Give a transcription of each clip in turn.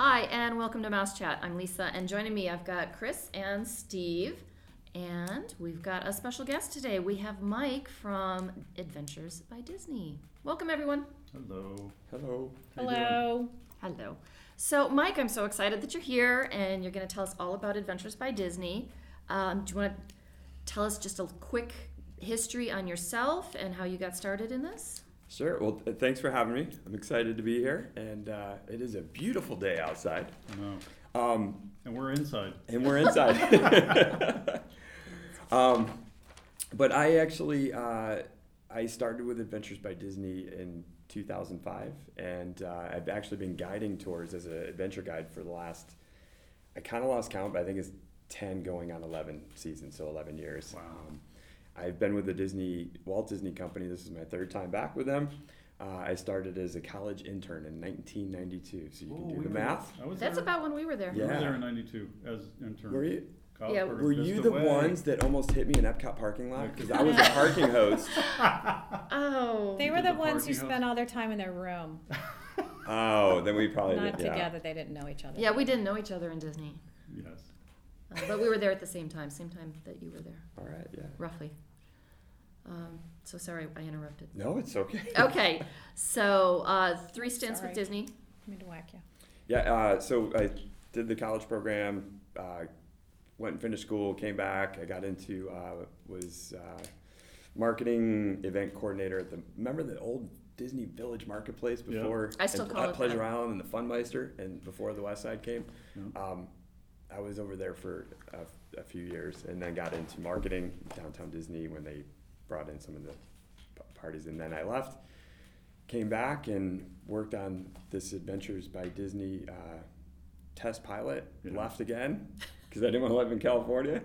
Hi, and welcome to Mouse Chat. I'm Lisa, and joining me, I've got Chris and Steve, and we've got a special guest today. We have Mike from Adventures by Disney. Welcome, everyone. Hello. Hello. How you? Hello. Hello. So, Mike, I'm so excited that you're here, and you're going to tell us all about Adventures by Disney. Um, do you want to tell us just a quick history on yourself and how you got started in this? Sure. Well, th- thanks for having me. I'm excited to be here, and uh, it is a beautiful day outside. I know. Um, And we're inside. and we're inside. um, but I actually uh, I started with Adventures by Disney in 2005, and uh, I've actually been guiding tours as an adventure guide for the last. I kind of lost count, but I think it's 10 going on 11 seasons, so 11 years. Wow. Um, I've been with the Disney Walt Disney Company. This is my third time back with them. Uh, I started as a college intern in 1992, so you can Oh, do the were- math. That's there. about when we were there. Yeah. We were there in '92 as intern. Were you? College Yeah. Park Were you the Way. ones that almost hit me in Epcot parking lot? Because I was a parking host. Oh. They were the the ones who parking spent all their time in their room, Oh, then we probably not did. Yeah. together. They didn't know each other. Yeah, we didn't know each other in Disney, Yes. uh, but we were there at the same time, same time that you were there, All right. Yeah. roughly. Um, so sorry I interrupted. No, it's okay. Okay, so uh, three stints Sorry. with Disney. I mean to whack you. Yeah. Uh, so I did the college program. Uh, went and finished school. Came back. I got into uh, was uh, marketing event coordinator at the. Remember the old Disney Village Marketplace Yeah. before I still at, call at it Pleasure that. Island and the Funmeister, and before the West Side came. Yeah. Um, I was over there for a, a few years, and then got into marketing downtown Disney when they brought in some of the parties, and then I left. Came back and worked on this Adventures by Disney uh, test pilot. Yeah. Left again because I didn't want to live in California.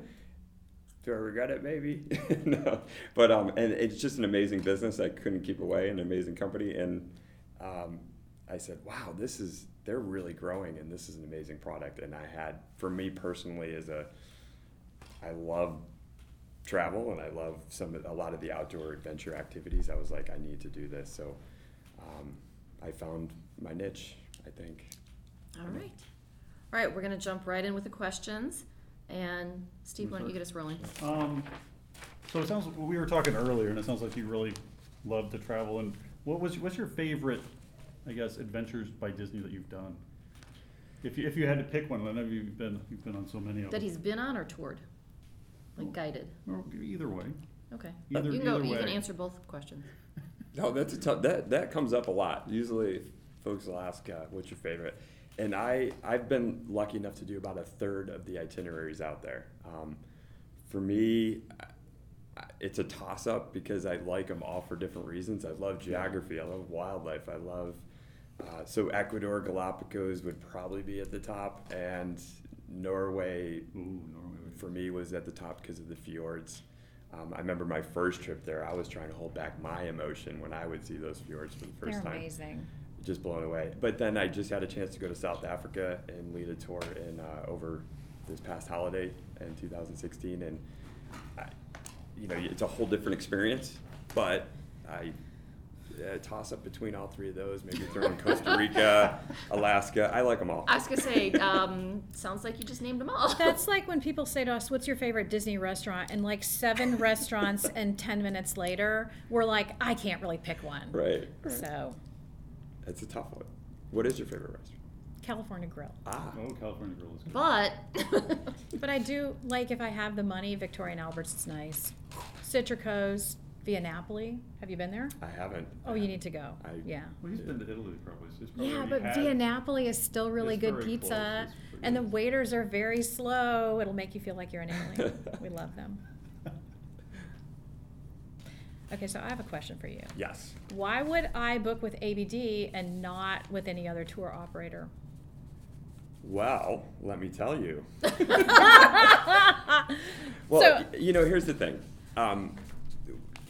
Do I regret it? Maybe no, but um, and it's just an amazing business. I couldn't keep away, an amazing company, and um, I said, "Wow, this is they're really growing, and this is an amazing product." And I had, for me personally, as a, I love travel and I love some a lot of the outdoor adventure activities. I was like, I need to do this, so um, I found my niche. I think. All right. All right, we're going to jump right in with the questions. And Steve, why don't you get us rolling? Um, so it sounds well, we were talking earlier, and it sounds like you really love to travel. And what was what's your favorite, I guess, adventures by Disney that you've done? If you, if you had to pick one, I know you've been you've been on so many of That them. he's been on or toured? Like guided? Or either way. Okay. Either- you can go. either You can answer both questions. No, that's a tough. That that comes up a lot. Usually, folks will ask, uh, "What's your favorite?" And I I've been lucky enough to do about a third of the itineraries out there. Um, for me, it's a toss up because I like them all for different reasons. I love geography. I love wildlife. I love uh, so Ecuador, Galapagos would probably be at the top, and Norway Ooh, Norway. for me was at the top because of the fjords. Um, I remember my first trip there. I was trying to hold back my emotion when I would see those fjords for the 1st They're time. amazing. Just blown away. But then I just had a chance to go to South Africa and lead a tour in uh, over this past holiday in 2016, and I, you know it's a whole different experience. But I uh, toss up between all three of those. Maybe throw in Costa Rica, Alaska. I like them all. I was going to say, um, sounds like you just named them all. That's like when people say to us, "What's your favorite Disney restaurant?" And like seven restaurants, and ten minutes later, we're like, "I can't really pick one." Right. So, It's a tough one. What is your favorite restaurant? California Grill. Ah. Oh, California Grill is good. but But I do like if I have the money, Victoria and Albert's is nice. Citrico's, Via Napoli. Have you been there? I haven't. Oh, you need to go. I- yeah. Well, he's been to Italy probably. So he's probably Yeah, but had- Via Napoli is still really good pizza, close. It's and the waiters are very slow. It'll make you feel like you're in Italy. we love them. Okay, so I have a question for you. Yes. Why would I book with ABD and not with any other tour operator? Well, let me tell you. Well, y- you know, here's the thing. Um,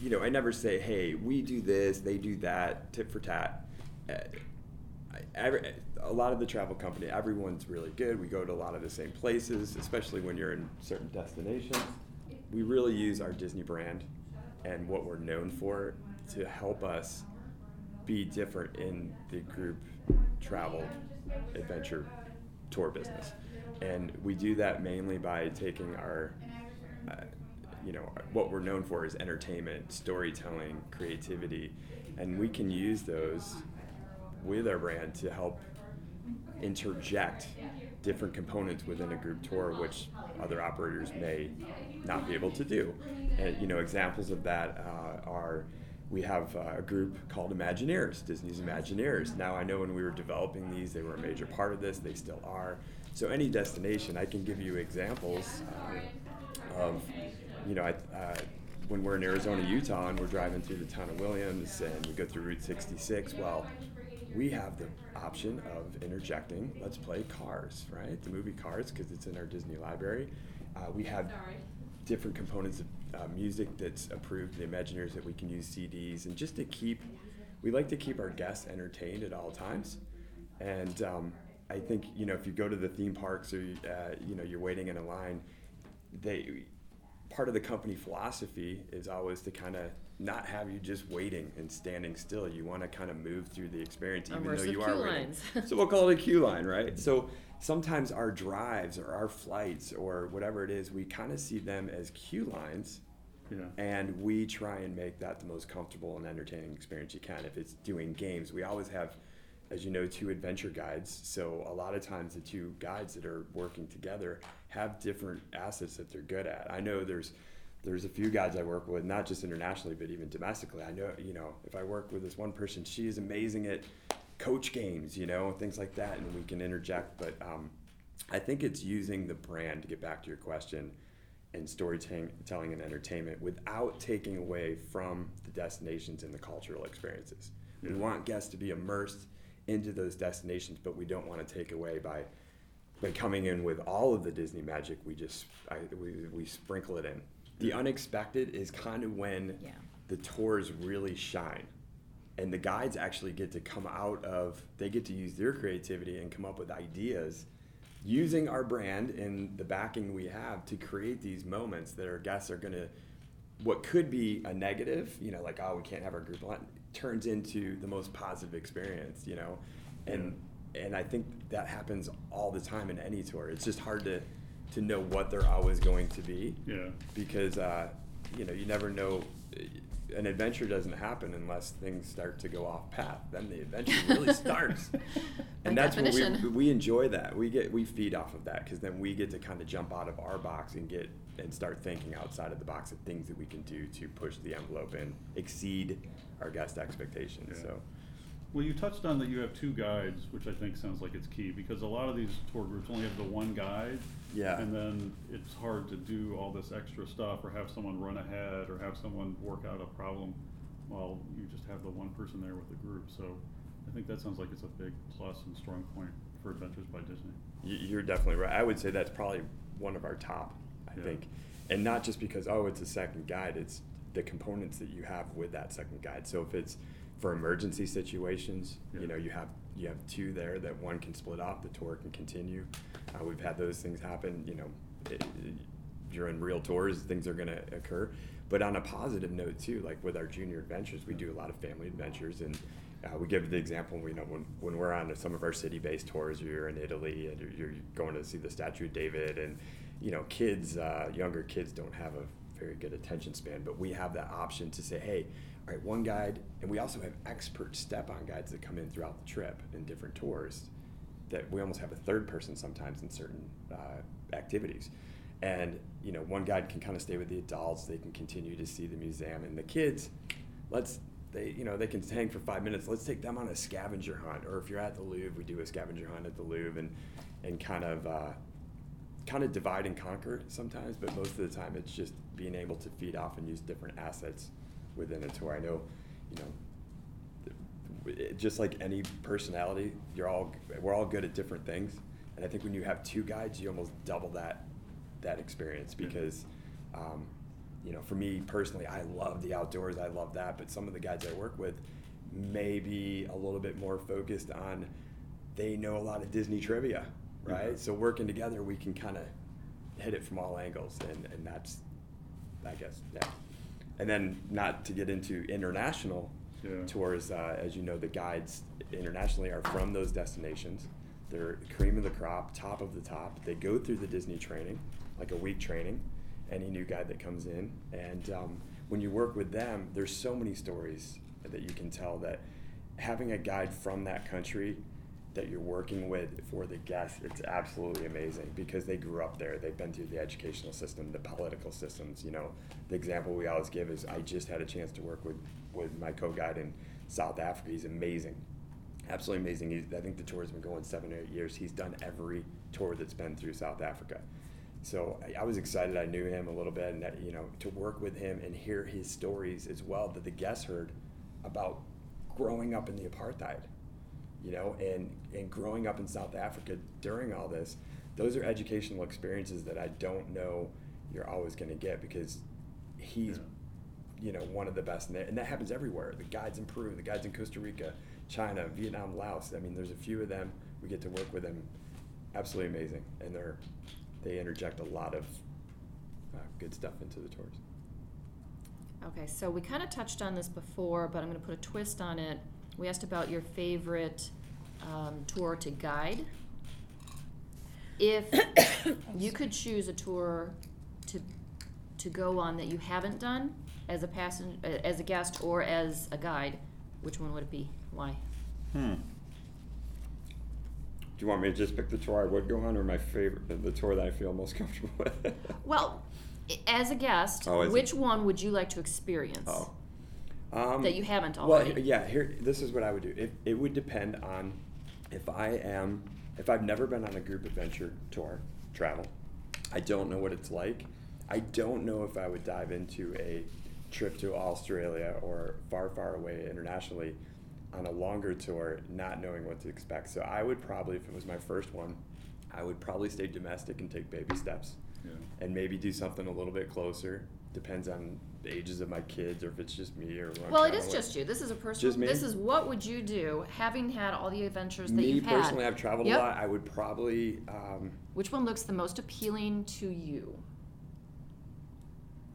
you know, I never say, "Hey, we do this, they do that, tit for tat." Uh, every, a lot of the travel company, everyone's really good. We go to a lot of the same places, especially when you're in certain destinations. We really use our Disney brand and what we're known for to help us be different in the group travel adventure tour business. And we do that mainly by taking our, uh, you know, what we're known for is entertainment, storytelling, creativity, and we can use those with our brand to help interject different components within a group tour, which other operators may not be able to do. And you know, examples of that uh, are we have uh, a group called Imagineers, Disney's Imagineers. Now I know when we were developing these, they were a major part of this. They still are. So any destination, I can give you examples um, of, you know, I, uh, when we're in Arizona, Utah, and we're driving through the town of Williams, and we go through Route 66. Well, we have the option of interjecting let's play cars right? The movie cars because it's in our disney library. Uh, we have different components of uh, music that's approved the imagineers that we can use cds and just to keep we like to keep our guests entertained at all times. And um, i think you know if you go to the theme parks or uh, you know you're waiting in a line they part of the company philosophy is always to kind of not have you just waiting and standing still. You want to kind of move through the experience, even though you are waiting. so we'll call it a queue line, right? So sometimes our drives or our flights or whatever it is, we kind of see them as queue lines. Yeah. And we try and make that the most comfortable and entertaining experience you can. If it's doing games, we always have, as you know, two adventure guides. So a lot of times the two guides that are working together have different assets that they're good at. I know there's there's a few guides I work with, not just internationally, but even domestically. I know, you know, if I work with this one person, she is amazing at coach games, you know, things like that, and we can interject. But um, I think it's using the brand to get back to your question and storytelling and entertainment without taking away from the destinations and the cultural experiences. We want guests to be immersed into those destinations, but we don't want to take away by by coming in with all of the Disney magic. We just I, we, we sprinkle it in. The unexpected is kind of when Yeah. the tours really shine and the guides actually get to come out of they get to use their creativity and come up with ideas using our brand and the backing we have to create these moments that our guests are going to what could be a negative you know like oh we can't have our group lunch turns into the most positive experience you know? And and i think that happens all the time in any tour. It's just hard to to know what they're always going to be. Yeah. because uh, you know you never know. An adventure doesn't happen unless things start to go off path. Then the adventure really starts. And that's what we, we enjoy that. We get we feed off of that because then we get to kind of jump out of our box and get and start thinking outside of the box of things that we can do to push the envelope and exceed our guest expectations Yeah. so Well, you touched on that you have two guides, which I think sounds like it's key because a lot of these tour groups only have the one guide. Yeah. And then it's hard to do all this extra stuff or have someone run ahead or have someone work out a problem while you just have the one person there with the group. So I think that sounds like it's a big plus and strong point for Adventures by Disney. You're definitely right. I would say that's probably one of our top, I Yeah. think. And not just because, oh, it's a second guide, it's the components that you have with that second guide. So if it's for emergency situations, Yeah. you know, you have you have two there that one can split off, the tour can continue. Uh, we've had those things happen, you know, it, it- you're in real tours, things are going to occur. But on a positive note too, like with our junior adventures, we do a lot of family adventures, and uh, we give the example. You know, when when we're on some of our city-based tours, you're in Italy and you're, you're going to see the Statue of David, and you know, kids, uh, younger kids don't have a very good attention span, but we have that option to say, hey, all right, one guide, and we also have expert step-on guides that come in throughout the trip in different tours that we almost have a third person sometimes in certain uh, activities. And you know, one guide can kind of stay with the adults; they can continue to see the museum, and the kids, let's they you know they can hang for five minutes. Let's take them on a scavenger hunt, or if you're at the Louvre, we do a scavenger hunt at the Louvre, and and kind of uh, kind of divide and conquer sometimes. But most of the time, it's just being able to feed off and use different assets within a tour. I know, you know, just like any personality, you're all we're all good at different things, and I think when you have two guides, you almost double that that experience because, um, you know, for me personally, I love the outdoors, I love that, but some of the guides I work with may be a little bit more focused on they know a lot of Disney trivia, right? Mhm. So working together, we can kind of hit it from all angles, and and that's, I guess, yeah. And then not to get into international Yeah. tours, uh, as you know, the guides internationally are from those destinations. They're cream of the crop, top of the top. They go through the Disney training, like a week training, any new guide that comes in. And um, when you work with them, there's so many stories that you can tell that having a guide from that country that you're working with for the guests, it's absolutely amazing because they grew up there. They've been through the educational system, the political systems. You know, the example we always give is I just had a chance to work with, with my co-guide in South Africa. He's amazing, absolutely amazing. He's, I think the tour has been going seven or eight years. He's done every tour that's been through South Africa. So I, I was excited. I knew him a little bit, and that, you know, to work with him and hear his stories as well that the guests heard about growing up in the apartheid you know, and, and growing up in South Africa during all this, those are educational experiences that I don't know you're always going to get because he's, you know, one of the best. And that, and that happens everywhere. The guides in Peru, the guides in Costa Rica, China, Vietnam, Laos. I mean, there's a few of them. We get to work with them. Absolutely amazing. And they're, they interject a lot of uh, good stuff into the tours. Okay, so we kind of touched on this before, but I'm going to put a twist on it. We asked about your favorite um, tour to guide. If you could choose a tour to to go on that you haven't done as a passenger, as a guest, or as a guide, which one would it be? Why? Hmm. Do you want me to just pick the tour I would go on, or my favorite, the tour that I feel most comfortable with? Well, as a guest, Oh, as a- which one would you like to experience Oh. Um, that you haven't already. well, yeah. Here, this is what I would do. It, it would depend on if I am, if I've never been on a group adventure tour, travel. I don't know what it's like. I don't know if I would dive into a trip to Australia or far, far away internationally on a longer tour, not knowing what to expect. So I would probably, if it was my first one, I would probably stay domestic and take baby steps Yeah. and maybe do something a little bit closer. Depends on the ages of my kids or if it's just me or. I'm Well, it is with. just you. This is a personal. Me? This is what would you do, having had all the adventures that Me you've had. personally, I've traveled Yep. a lot. I would probably. Um, Which one looks the most appealing to you?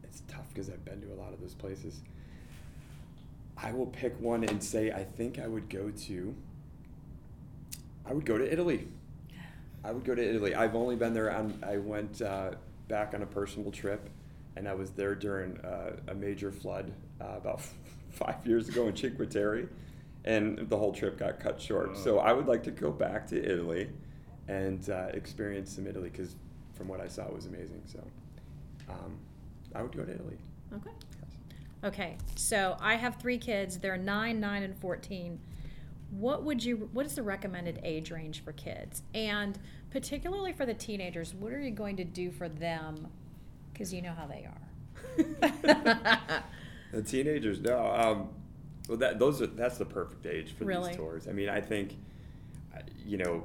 it's tough because I've been to a lot of those places. I will pick one and say I think I would go to. I would go to Italy. I would go to Italy. I've only been there on. I went uh, back on a personal trip, and I was there during uh, a major flood uh, about five years ago in Cinque Terre, and the whole trip got cut short. So I would like to go back to Italy, and uh, experience some Italy because from what I saw it was amazing. So um, I would go to Italy. Okay. Okay, so I have three kids. They're nine, nine, and fourteen. What would you? What is the recommended age range for kids? And particularly for the teenagers, what are you going to do for them? Because you know how they are. The teenagers, no. Um, well, that those are that's the perfect age for Really? these tours. I mean, I think, uh, you know,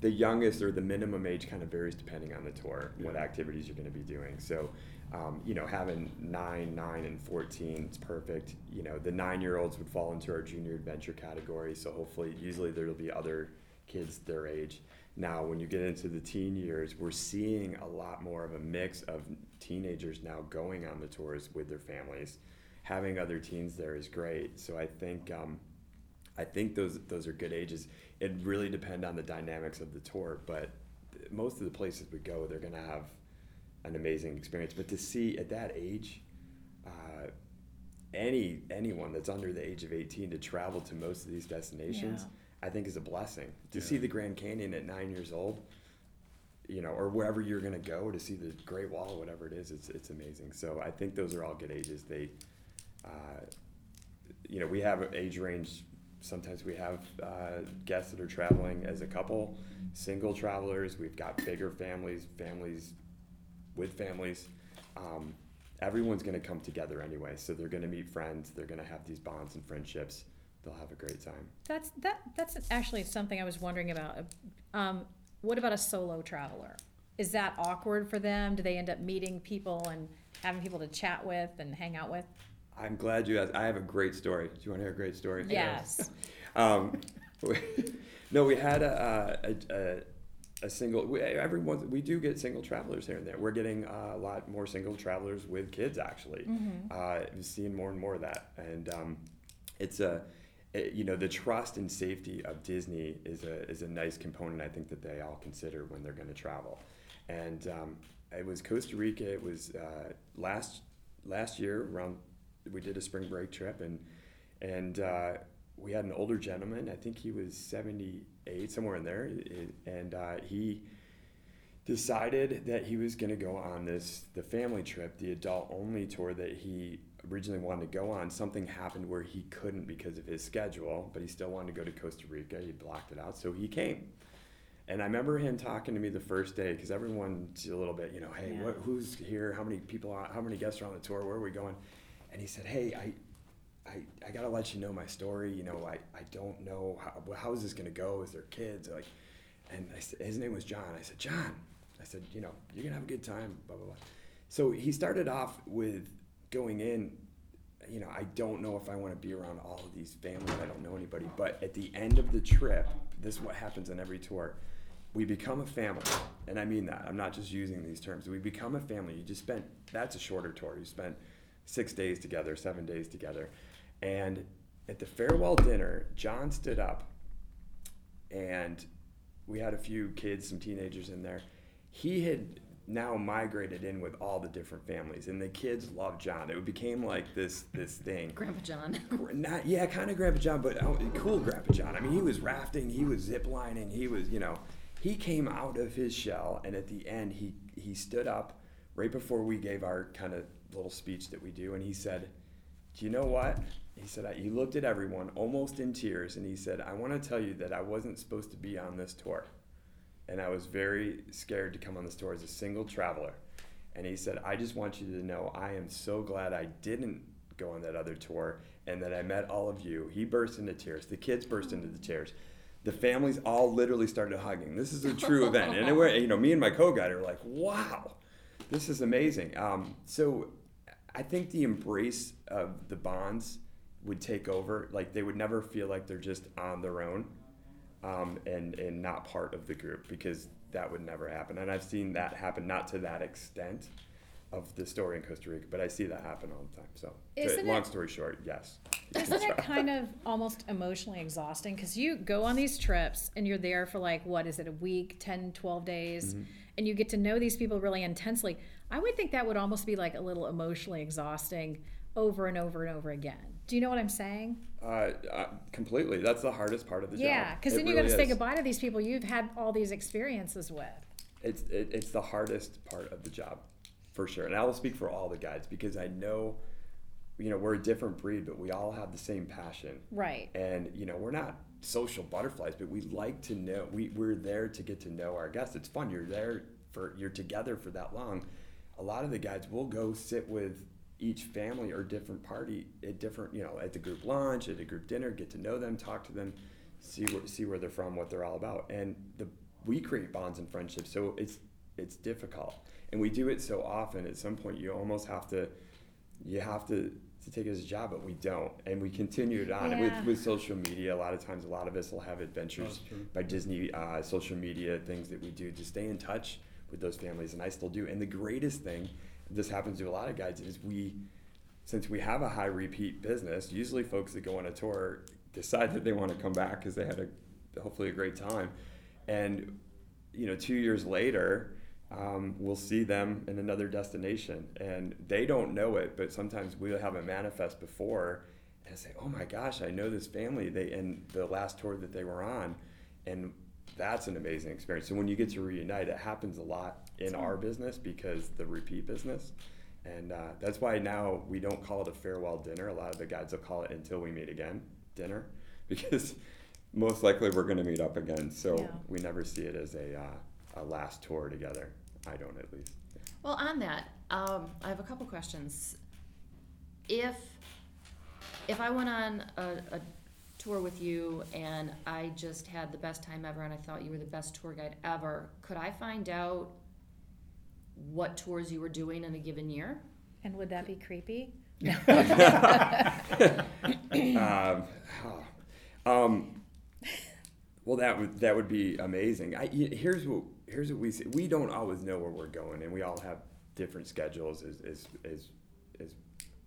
the youngest or the minimum age kind of varies depending on the tour, what activities you're going to be doing. So, um, you know, having nine, nine, and fourteen is perfect. You know, the nine-year-olds would fall into our junior adventure category. So hopefully, usually there'll be other kids their age. Now, when you get into the teen years, we're seeing a lot more of a mix of teenagers now going on the tours with their families. Having other teens there is great. So I think um, I think those those are good ages. It really depend on the dynamics of the tour, but th- most of the places we go, they're going to have an amazing experience. But to see at that age, uh, any anyone that's under the age of 18 to travel to most of these destinations, Yeah. I think is a blessing. To Yeah. see the Grand Canyon at nine years old, you know, or wherever you're going to go to see the Great Wall, whatever it is, it's it's amazing. So I think those are all good ages. They, uh, you know, we have an age range. Sometimes we have uh, guests that are traveling as a couple, single travelers. We've got bigger families, families with families. Um, everyone's going to come together anyway, so they're going to meet friends. They're going to have these bonds and friendships. They'll have a great time. That's that. That's actually something I was wondering about. Um, what about a solo traveler? Is that awkward for them? Do they end up meeting people and having people to chat with and hang out with? I'm glad you asked. I have a great story. Do you want to hear a great story? Yes. Um, no, we had a, a, a, a single. We, everyone, we do get single travelers here and there. We're getting uh, a lot more single travelers with kids. Actually, uh, seeing more and more of that, and um, it's a you know, the trust and safety of Disney is a is a nice component. I think that they all consider when they're going to travel, and um, it was Costa Rica. It was uh, last last year around. We did a spring break trip and and uh, we had an older gentleman. I think he was seventy eight, somewhere in there, and uh, he decided that he was going to go on this the family trip, the adult only tour that he originally wanted to go on. Something happened where he couldn't because of his schedule, but he still wanted to go to Costa Rica. He blocked it out, so he came. And I remember him talking to me the first day because everyone's a little bit, you know, hey, Yeah. what, who's here? How many people? Are, how many guests are on the tour? Where are we going? And he said, hey, I, I, I gotta let you know my story. You know, I, I don't know how, how is this gonna go? Is there kids? Like, and I said, his name was John. I said, John. I said, you know, you're gonna have a good time. Blah blah blah. So he started off with going in. You know, I don't know if I want to be around all of these families. I don't know anybody. But at the end of the trip, this is what happens on every tour. We become a family, and I mean that. I'm not just using these terms. We become a family. You just spent. That's a shorter tour. You spent six days together, seven days together, and at the farewell dinner, John stood up, and we had a few kids, some teenagers in there. He had now migrated in with all the different families, and the kids loved John. It became like this this thing. Grandpa John. Not yeah, kind of Grandpa John, but oh, cool Grandpa John. I mean, he was rafting, he was ziplining, he was you know, he came out of his shell, and at the end, he he stood up right before we gave our kind of little speech that we do, and he said, "Do you know what?" He said, I, he looked at everyone almost in tears, and he said, "I want to tell you that I wasn't supposed to be on this tour." And I was very scared to come on this tour as a single traveler. And he said, I just want you to know I am so glad I didn't go on that other tour and that I met all of you. He burst into tears. The kids burst into the tears. The families all literally started hugging. This is a true event. And anyway, you know, me and my co-guide are like, wow, this is amazing. Um, so I think the embrace of the bonds would take over. Like they would never feel like they're just on their own um, and and not part of the group because that would never happen. And I've seen that happen, not to that extent of the story in Costa Rica, but I see that happen all the time. So, to- long it- story short, yes. Isn't it kind of almost emotionally exhausting? Because you go on these trips and you're there for like, what is it, a week, 10, 12 days, Mm-hmm. and you get to know these people really intensely. I would think that would almost be like a little emotionally exhausting over and over and over again. Do you know what I'm saying? Uh, uh, completely. That's the hardest part of the job. Yeah, because then you got to say goodbye to these people you've had all these experiences with. It's it, it's the hardest part of the job, for sure. And I will speak for all the guides because I know, you know, we're a different breed, but we all have the same passion. Right. And you know, we're not social butterflies, but we like to know. We we're there to get to know our guests. It's fun. You're there for you're together for that long. A lot of the guides will go sit with each family or different party at different, you know, at the group lunch, at a group dinner, get to know them, talk to them, see where see where they're from, what they're all about, and the we create bonds and friendships. So it's it's difficult, and we do it so often. At some point, you almost have to you have to to take it as a job, but we don't, and we continue it on Yeah. with with social media. A lot of times, a lot of us will have adventures by Disney uh, social media things that we do to stay in touch with those families, and I still do. And the greatest thing, this happens to a lot of guides, is we, since we have a high repeat business, usually folks that go on a tour decide that they want to come back because they had a hopefully a great time, and you know two years later. Um, we'll see them in another destination, and they don't know it. But sometimes we'll have a manifest before, and say, "Oh my gosh, I know this family." They and the last tour that they were on, and that's an amazing experience. So when you get to reunite, it happens a lot in our business because the repeat business, and uh, that's why now we don't call it a farewell dinner. A lot of the guides will call it until we meet again dinner, because most likely we're going to meet up again. So Yeah. we never see it as a uh, a last tour together. I don't at least. Well, on that, um, I have a couple questions. If if I went on a, a tour with you and I just had the best time ever and I thought you were the best tour guide ever, could I find out what tours you were doing in a given year? And would that be creepy? um, um, well, that would that would be amazing. I, y- here's what here's what we see. We don't always know where we're going, and we all have different schedules as as as, as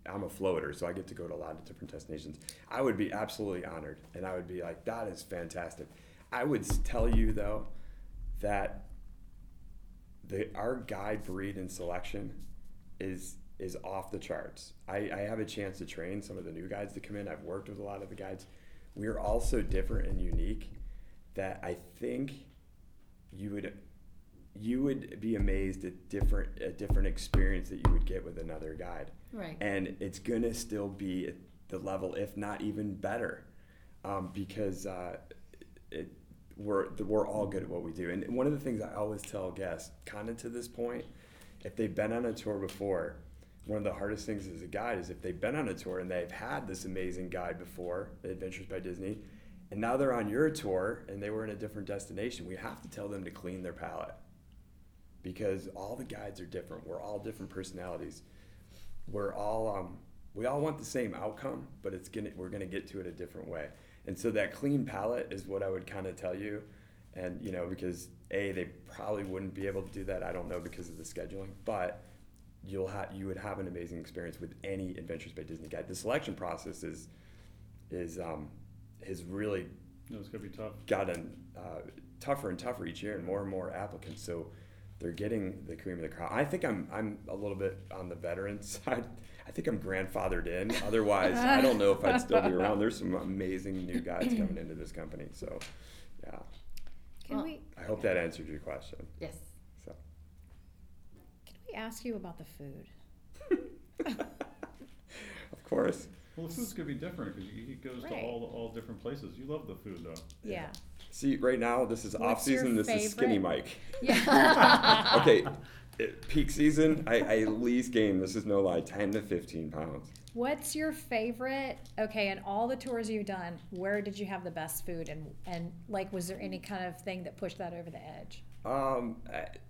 I'm a floater, so I get to go to a lot of different destinations. I would be absolutely honored, and I would be like, that is fantastic. I would tell you though that the our guide breed and selection is is off the charts. I, I have a chance to train some of the new guides that come in. I've worked with a lot of the guides. We are all so different and unique that I think you would you would be amazed at different a different experience that you would get with another guide Right. and it's gonna still be at the level, if not even better, um, because uh, it, we're we're all good at what we do. And one of the things I always tell guests, kind of to this point, if they've been on a tour before, one of the hardest things as a guide is if they've been on a tour and they've had this amazing guide before, Adventures by Disney, and now they're on your tour and they were in a different destination, we have to tell them to clean their palate because all the guides are different. We're all different personalities we're all um, we all want the same outcome, but it's gonna we're gonna get to it a different way. And so that clean palate is what I would kind of tell you, and you know because a they probably wouldn't be able to do that. I don't know because of the scheduling, but you'll have you would have an amazing experience with any Adventures by Disney guide. The selection process is is um, is really No, it's gonna be tough. gotten uh, tougher and tougher each year, and more and more applicants. So they're getting the cream of the crop. I think I'm I'm a little bit on the veteran side. I think I'm grandfathered in. Otherwise, I don't know if I'd still be around. There's some amazing new guys coming into this company. So, yeah, Can Well- we I hope that answered your question. Yes. So, can we ask you about the food? of course, Well, the food's gonna be different because he goes to all all different places. You love the food though. Yeah. See right now this is off What's season. This is Skinny? Mike. Yeah. Okay, peak season. I, I at least gain. This is no lie, ten to fifteen pounds. What's your favorite? Okay, and all the tours you've done, where did you have the best food, and and like, was there any kind of thing that pushed that over the edge? Um,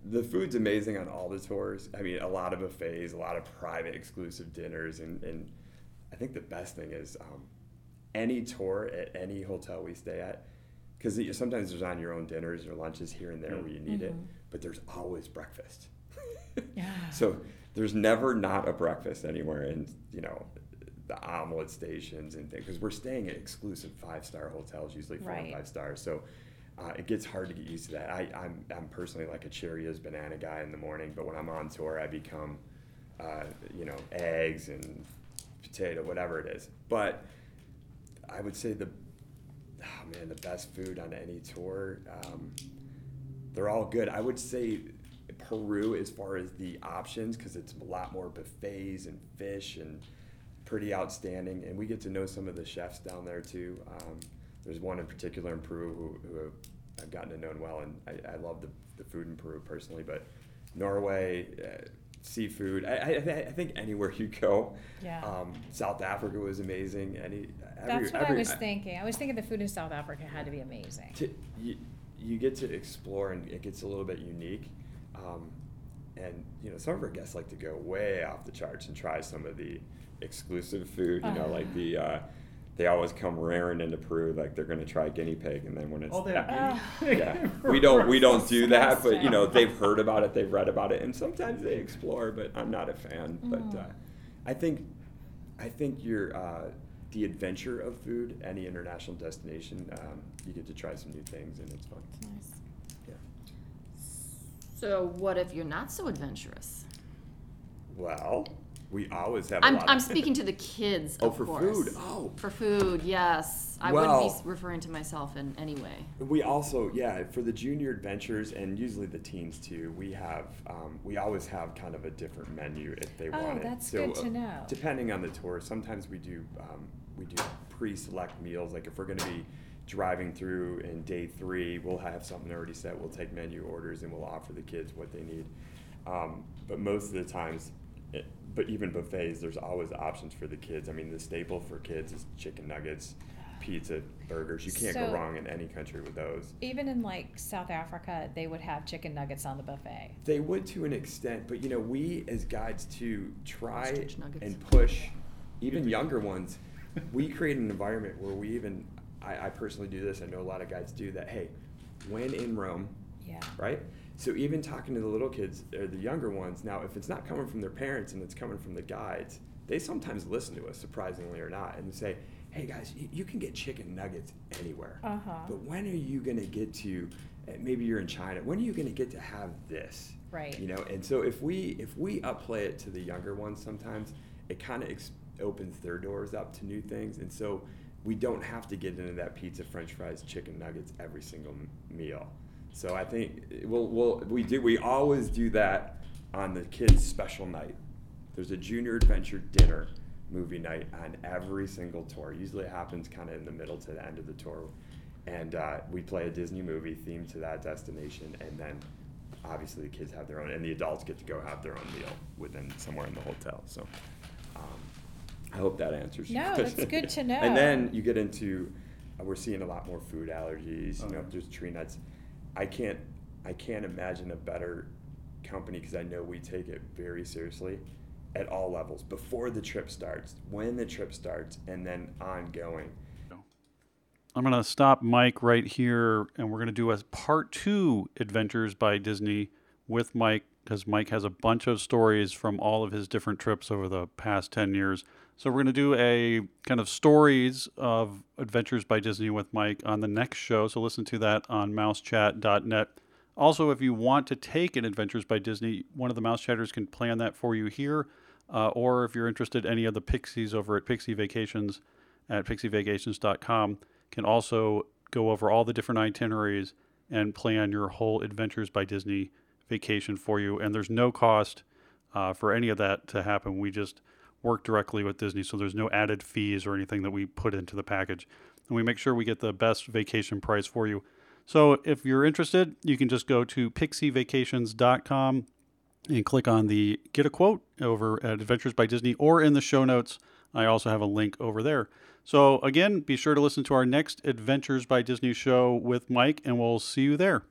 the food's amazing on all the tours. I mean, a lot of buffets, a lot of private exclusive dinners, and, and I think the best thing is um, any tour at any hotel we stay at, because sometimes there's on your own dinners or lunches here and there where you need it, but there's always breakfast. Yeah. So there's never not a breakfast anywhere, and you know the omelet stations and things because we're staying at exclusive five star hotels, usually four Right. and five stars. So uh, it gets hard to get used to that. I, I'm I'm personally like a Cheerios banana guy in the morning, but when I'm on tour, I become uh, you know eggs and potato, whatever it is. But I would say the oh man, the best food on any tour. Um, they're all good. I would say Peru as far as the options because it's a lot more buffets and fish and pretty outstanding. And we get to know some of the chefs down there too. Um, there's one in particular in Peru who, who I've gotten to know well, and I, I love the, the food in Peru personally. But Norway, uh, seafood. I, I, I think anywhere you go. Yeah. Um, South Africa was amazing. Any every, That's what I every- was thinking. I was thinking the food in South Africa had to be amazing. to, you, you get to explore and it gets a little bit unique. Um, and you know, some of our guests like to go way off the charts and try some of the exclusive food. You know, Uh. like the uh, they always come raring into Peru, like they're going to try guinea pig, and then when it's Oh, they have guinea pig yeah, we don't we don't do that, but you know they've heard about it, they've read about it, and sometimes they explore. But I'm not a fan. But Mm. uh, I think I think you're uh, the adventure of food, any international destination, um, you get to try some new things, and it's fun. Nice. Yeah. So what if you're not so adventurous? Well, we always have. a I'm, lot I'm of- speaking to the kids, Oh, for course. food. Oh. For food, yes. I wouldn't be referring to myself in any way. We also, yeah, for the junior adventures and usually the teens too, we have, um, we always have kind of a different menu if they Oh, want it. Oh, that's So, good to uh, know. Depending on the tour, sometimes we do, um, we do pre-select meals. Like if we're going to be driving through in day three, we'll have something already set. We'll take menu orders and we'll offer the kids what they need. Um, but most of the times, it, but even buffets, there's always options for the kids. I mean, the staple for kids is chicken nuggets, pizza, burgers. You can't So- go wrong in any country with those. Even in like South Africa, they would have chicken nuggets on the buffet. They would to an extent, but you know, we as guides to try and push even younger ones. We create an environment where we even, I, I personally do this, I know a lot of guides do that. Hey, when in Rome, Yeah. right? So even talking to the little kids or the younger ones, now if it's not coming from their parents and it's coming from the guides, they sometimes listen to us, surprisingly or not, and say, "Hey guys, you, you can get chicken nuggets anywhere, Uh-huh. but when are you gonna get to? uh, Maybe you're in China. When are you gonna get to have this? Right. You know, and so if we if we upplay it to the younger ones, sometimes it kind of ex- opens their doors up to new things, and so we don't have to get into that pizza, French fries, chicken nuggets every single m- meal. So I think we'll, we'll we do we always do that on the kids' special night. There's a junior adventure dinner movie night on every single tour. Usually it happens kind of in the middle to the end of the tour, and uh, we play a Disney movie themed to that destination, and then obviously the kids have their own, and the adults get to go have their own meal within somewhere in the hotel. So um, I hope that answers. your No, that's good to know. And then you get into, uh, we're seeing a lot more food allergies. You know, there's tree nuts. I can't, I can't imagine a better company because I know we take it very seriously at all levels before the trip starts, when the trip starts, and then ongoing. I'm going to stop Mike right here, and we're going to do a part two Adventures by Disney with Mike because Mike has a bunch of stories from all of his different trips over the past 10 years. So we're going to do a kind of stories of Adventures by Disney with Mike on the next show. So listen to that on mousechat.net. Also, if you want to take an Adventures by Disney, one of the Mouse Chatters can plan that for you here. Uh, or if you're interested, any of the Pixies over at Pixie Vacations at pixievacations.com can also go over all the different itineraries and plan your whole Adventures by Disney vacation for you. And there's no cost uh, for any of that to happen. We just work directly with Disney, so there's no added fees or anything that we put into the package. And we make sure we get the best vacation price for you. So if you're interested, you can just go to pixievacations.com and click on the get a quote over at Adventures by Disney or in the show notes. I also have a link over there. So, again, be sure to listen to our next Adventures by Disney show with Mike, and we'll see you there.